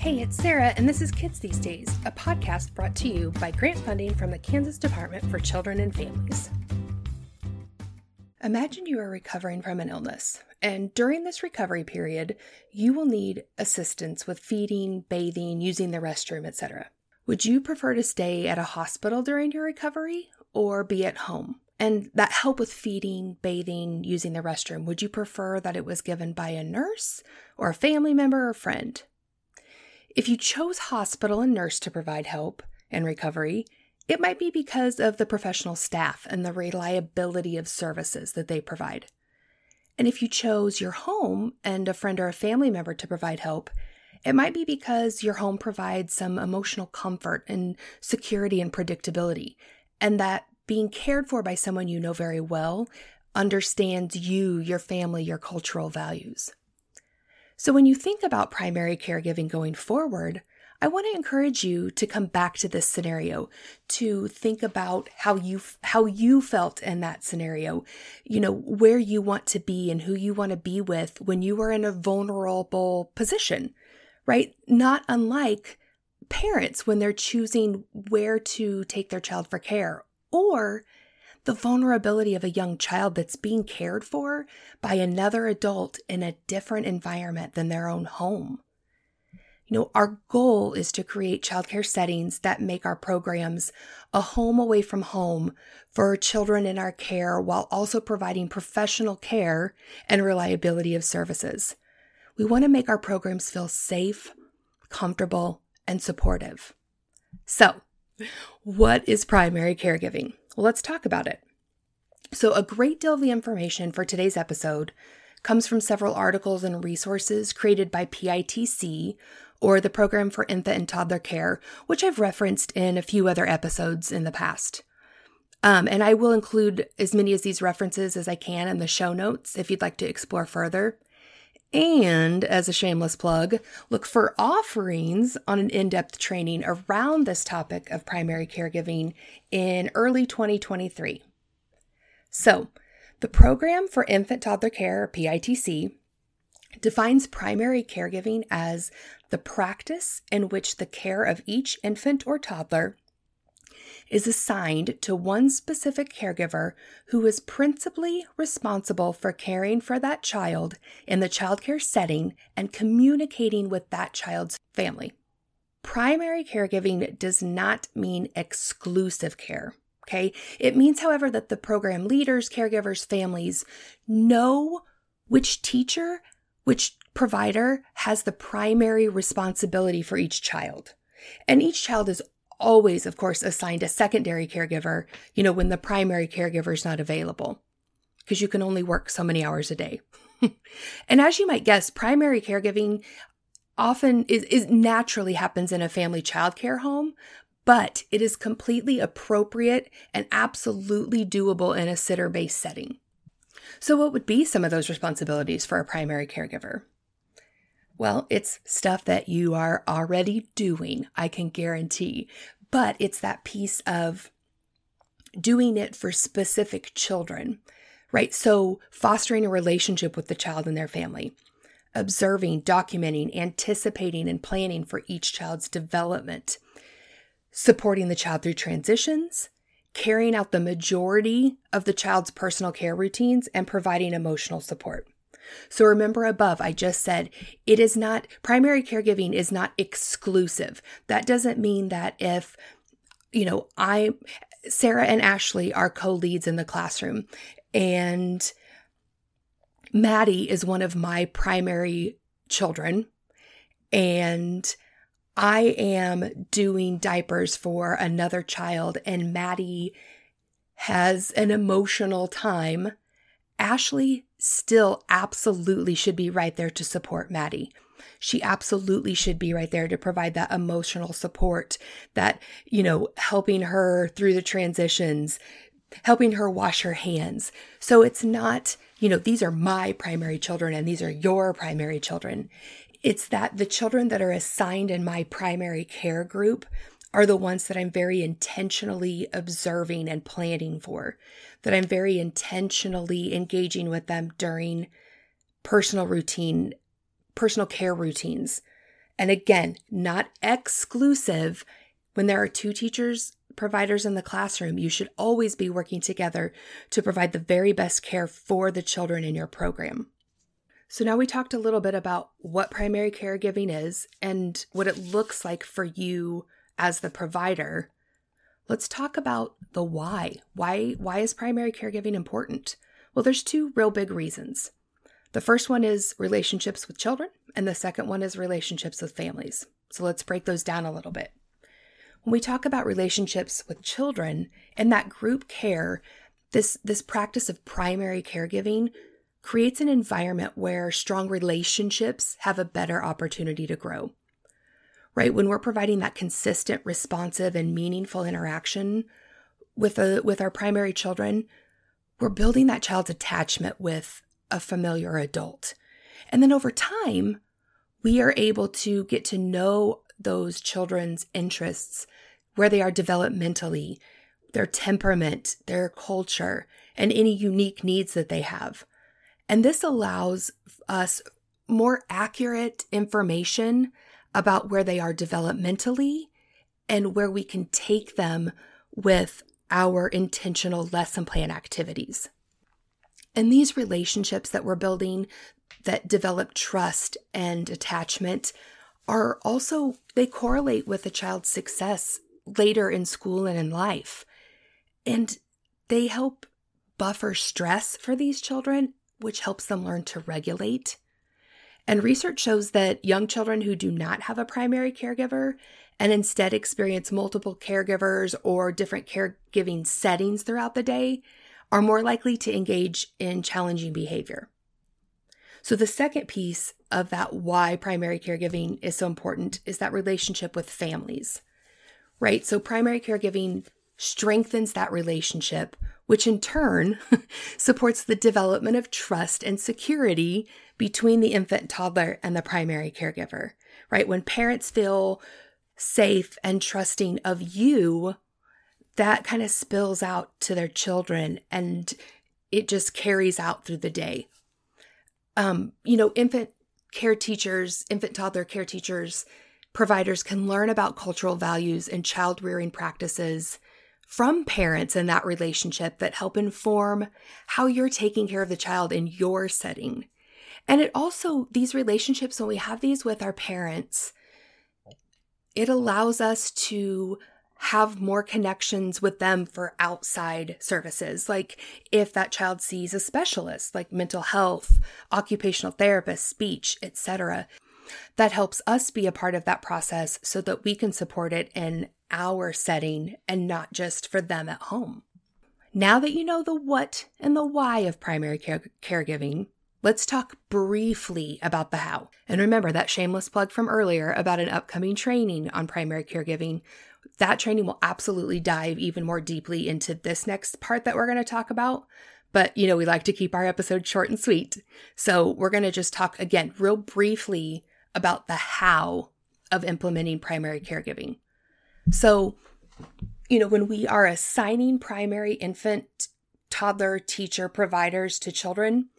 Hey, it's Sarah, and this is Kids These Days, a podcast brought to you by grant funding from the Kansas Department for Children and Families. Imagine you are recovering from an illness, and during this recovery period, you will need assistance with feeding, bathing, using the restroom, etc. Would you prefer to stay at a hospital during your recovery or be at home? And that help with feeding, bathing, using the restroom, would you prefer that it was given by a nurse or a family member or friend? If you chose hospital and nurse to provide help and recovery, it might be because of the professional staff and the reliability of services that they provide. And if you chose your home and a friend or a family member to provide help, it might be because your home provides some emotional comfort and security and predictability, and that being cared for by someone you know very well understands you, your family, your cultural values. So, when you think about primary caregiving going forward, I want to encourage you to come back to this scenario, to think about how you how you felt in that scenario, you know, where you want to be and who you want to be with when you are in a vulnerable position, right? Not unlike parents when they're choosing where to take their child for care or the vulnerability of a young child that's being cared for by another adult in a different environment than their own home. You know, our goal is to create childcare settings that make our programs a home away from home for children in our care while also providing professional care and reliability of services. We want to make our programs feel safe, comfortable, and supportive. So, what is primary caregiving? Well, let's talk about it. So, a great deal of the information for today's episode comes from several articles and resources created by PITC, or the Program for Infant and Toddler Care, which I've referenced in a few other episodes in the past. Um, and I will include as many of these references as I can in the show notes if you'd like to explore further. And as a shameless plug, look for offerings on an in depth training around this topic of primary caregiving in early 2023. So, the Program for Infant Toddler Care, PITC, defines primary caregiving as the practice in which the care of each infant or toddler is assigned to one specific caregiver who is principally responsible for caring for that child in the childcare setting and communicating with that child's family. Primary caregiving does not mean exclusive care. Okay. It means, however, that the program leaders, caregivers, families know which teacher which provider has the primary responsibility for each child. And each child is always, of course, assigned a secondary caregiver, you know, when the primary caregiver is not available, because you can only work so many hours a day. and as you might guess, primary caregiving often is, is naturally happens in a family childcare home, but it is completely appropriate and absolutely doable in a sitter based setting. So, what would be some of those responsibilities for a primary caregiver? Well, it's stuff that you are already doing, I can guarantee, but it's that piece of doing it for specific children, right? So, fostering a relationship with the child and their family, observing, documenting, anticipating, and planning for each child's development, supporting the child through transitions, carrying out the majority of the child's personal care routines, and providing emotional support. So remember above, I just said it is not primary caregiving is not exclusive. That doesn't mean that if, you know, I, Sarah and Ashley are co leads in the classroom, and Maddie is one of my primary children, and I am doing diapers for another child and Maddie has an emotional time, Ashley still absolutely should be right there to support Maddie. She absolutely should be right there to provide that emotional support, that, you know, helping her through the transitions, helping her wash her hands. So it's not, you know, these are my primary children and these are your primary children. It's that the children that are assigned in my primary care group are the ones that I'm very intentionally observing and planning for, that I'm very intentionally engaging with them during personal routine, personal care routines, And again, not exclusive. When there are two teachers, providers in the classroom, you should always be working together to provide the very best care for the children in your program. So, now we talked a little bit about what primary caregiving is and what it looks like for you as the provider. Let's talk about the why. Why why is primary caregiving important? Well, there's two real big reasons. The first one is relationships with children, and the second one is relationships with families. So let's break those down a little bit. When we talk about relationships with children and that group care, this, this practice of primary caregiving creates an environment where strong relationships have a better opportunity to grow right? When we're providing that consistent, responsive, and meaningful interaction with a, with our primary children, we're building that child's attachment with a familiar adult. And then over time, we are able to get to know those children's interests, where they are developmentally, their temperament, their culture, and any unique needs that they have. And this allows us more accurate information about where they are developmentally and where we can take them with our intentional lesson plan activities. And these relationships that we're building that develop trust and attachment are also, they correlate with a child's success later in school and in life. And they help buffer stress for these children, which helps them learn to regulate and research shows that young children who do not have a primary caregiver and instead experience multiple caregivers or different caregiving settings throughout the day are more likely to engage in challenging behavior. So, the second piece of that why primary caregiving is so important is that relationship with families, right? So, primary caregiving strengthens that relationship, which in turn supports the development of trust and security between the infant toddler and the primary caregiver, right? When parents feel safe and trusting of you, that kind of spills out to their children and it just carries out through the day. Um, you know, infant care teachers, infant toddler care teachers, providers can learn about cultural values and child rearing practices from parents in that relationship that help inform how you're taking care of the child in your setting. And it also, these relationships, when we have these with our parents, it allows us to have more connections with them for outside services. Like if that child sees a specialist, like mental health, occupational therapist, speech, etc. That helps us be a part of that process so that we can support it in our setting and not just for them at home. Now that you know the what and the why of primary care- caregiving, Let's talk briefly about the how. And remember that shameless plug from earlier about an upcoming training on primary caregiving. That training will absolutely dive even more deeply into this next part that we're going to talk about. But, you know, we like to keep our episodes short and sweet. So we're going to just talk again, real briefly about the how of implementing primary caregiving. So, you know, when we are assigning primary infant, toddler, teacher providers to children,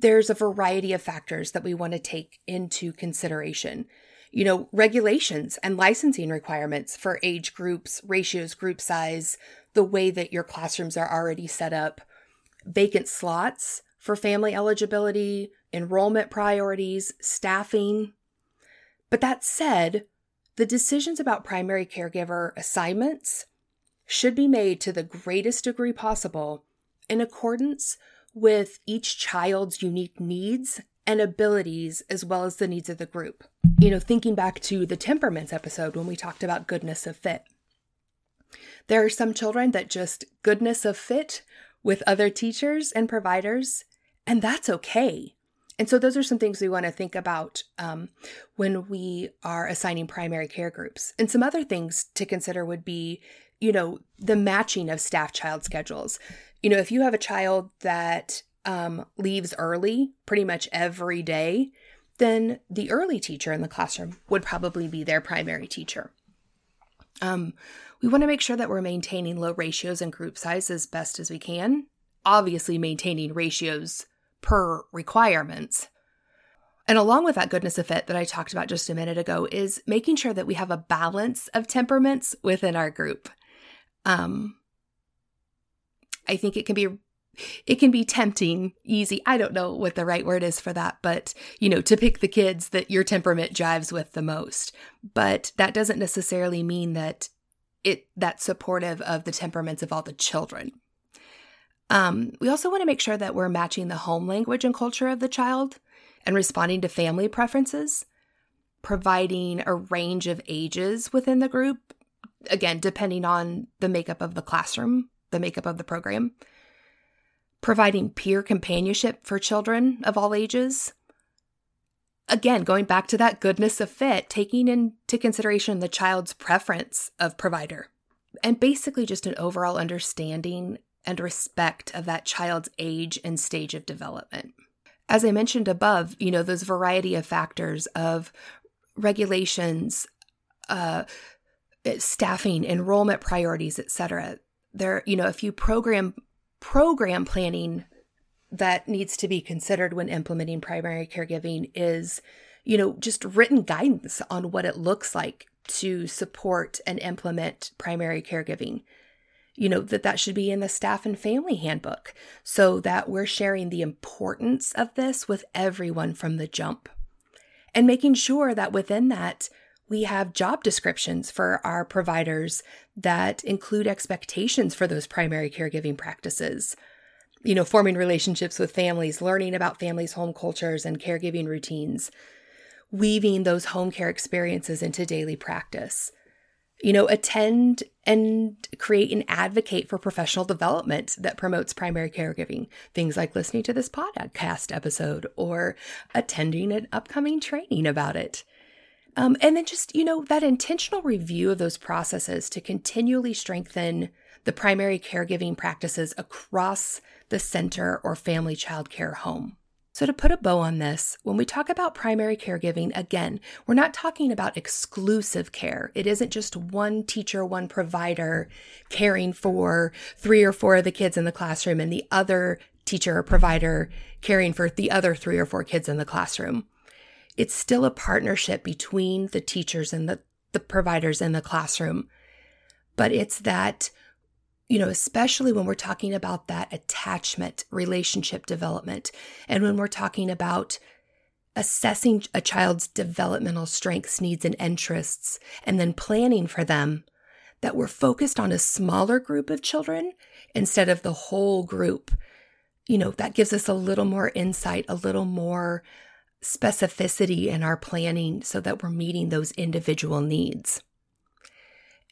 there's a variety of factors that we want to take into consideration. You know, regulations and licensing requirements for age groups, ratios, group size, the way that your classrooms are already set up, vacant slots for family eligibility, enrollment priorities, staffing. But that said, the decisions about primary caregiver assignments should be made to the greatest degree possible in accordance with each child's unique needs and abilities as well as the needs of the group. You know, thinking back to the temperaments episode when we talked about goodness of fit. There are some children that just goodness of fit with other teachers and providers, and that's okay. And so, those are some things we want to think about um, when we are assigning primary care groups. And some other things to consider would be, you know, the matching of staff child schedules you know, if you have a child that um, leaves early pretty much every day, then the early teacher in the classroom would probably be their primary teacher. Um, we want to make sure that we're maintaining low ratios and group size as best as we can, obviously, maintaining ratios per requirements. And along with that goodness of fit that I talked about just a minute ago is making sure that we have a balance of temperaments within our group. Um, I think it can be it can be tempting, easy. I don't know what the right word is for that, but you know, to pick the kids that your temperament jives with the most. But that doesn't necessarily mean that it that's supportive of the temperaments of all the children. Um, we also want to make sure that we're matching the home language and culture of the child and responding to family preferences, providing a range of ages within the group, again, depending on the makeup of the classroom, the makeup of the program, providing peer companionship for children of all ages. Again, going back to that goodness of fit, taking into consideration the child's preference of provider, and basically just an overall understanding and respect of that child's age and stage of development as I mentioned above, you know, those variety of factors of regulations, uh, staffing, enrollment priorities, etc. There, you know, a few program program planning that needs to be considered when implementing primary caregiving is, you know, just written guidance on what it looks like to support and implement primary caregiving you know, that that should be in the staff and family handbook so that we're sharing the importance of this with everyone from the jump. And making sure that within that, we have job descriptions for our providers that include expectations for those primary caregiving practices. You know, forming relationships with families, learning about families' home cultures and caregiving routines, weaving those home care experiences into daily practice you know, attend and create and advocate for professional development that promotes primary caregiving. Things like listening to this podcast episode or attending an upcoming training about it. Um, and then just, you know, that intentional review of those processes to continually strengthen the primary caregiving practices across the center or family child care home. So, to put a bow on this, when we talk about primary caregiving, again, we're not talking about exclusive care. It isn't just one teacher, one provider caring for three or four of the kids in the classroom and the other teacher or provider caring for the other three or four kids in the classroom. It's still a partnership between the teachers and the, the providers in the classroom. But it's that you know, especially when we're talking about that attachment relationship development, and when we're talking about assessing a child's developmental strengths, needs, and interests, and then planning for them, that we're focused on a smaller group of children instead of the whole group. You know, that gives us a little more insight, a little more specificity in our planning so that we're meeting those individual needs.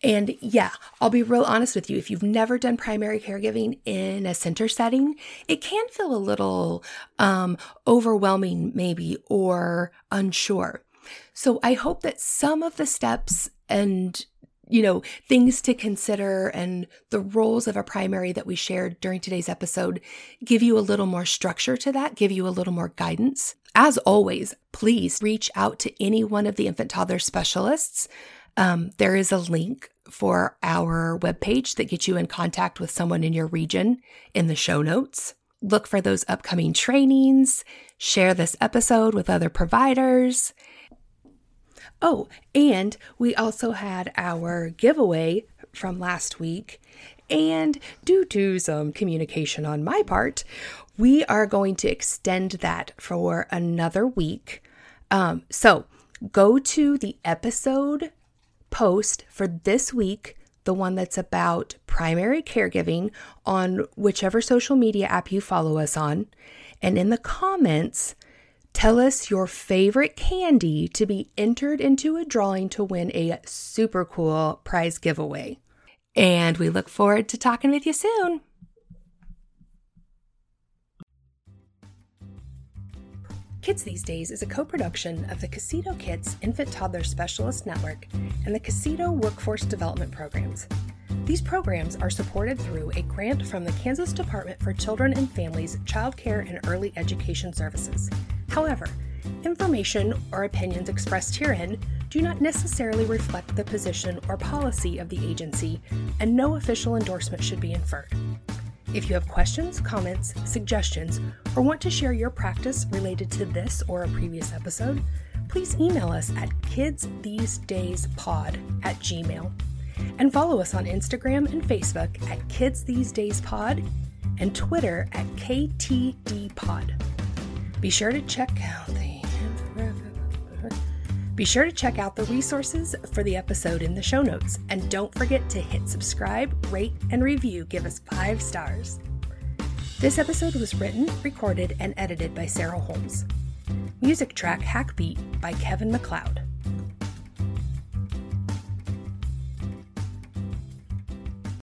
And yeah, I'll be real honest with you. If you've never done primary caregiving in a center setting, it can feel a little um, overwhelming, maybe, or unsure. So I hope that some of the steps and you know, things to consider and the roles of a primary that we shared during today's episode give you a little more structure to that, give you a little more guidance. As always, please reach out to any one of the infant toddler specialists um, there is a link for our webpage that gets you in contact with someone in your region in the show notes. Look for those upcoming trainings, share this episode with other providers. Oh, and we also had our giveaway from last week. And due to some communication on my part, we are going to extend that for another week. Um, so go to the episode post for this week, the one that's about primary caregiving, on whichever social media app you follow us on. And in the comments, tell us your favorite candy to be entered into a drawing to win a super cool prize giveaway. And we look forward to talking with you soon. Kids These Days is a co production of the KCCTO Kids Infant Toddler Specialist Network and the KCCTO Workforce Development Programs. These programs are supported through a grant from the Kansas Department for Children and Families Child Care and Early Education Services. However, information or opinions expressed herein do not necessarily reflect the position or policy of the agency, and no official endorsement should be inferred. If you have questions, comments, suggestions, or want to share your practice related to this or a previous episode, please email us at kidsthesedayspod at gmail. And follow us on Instagram and Facebook at Kids These Days Pod and Twitter at KTDPod. Be sure to check out the be sure to check out the resources for the episode in the show notes, and don't forget to hit subscribe, rate, and review. Give us five stars. This episode was written, recorded, and edited by Sarah Holmes. Music track Hackbeat by Kevin MacLeod.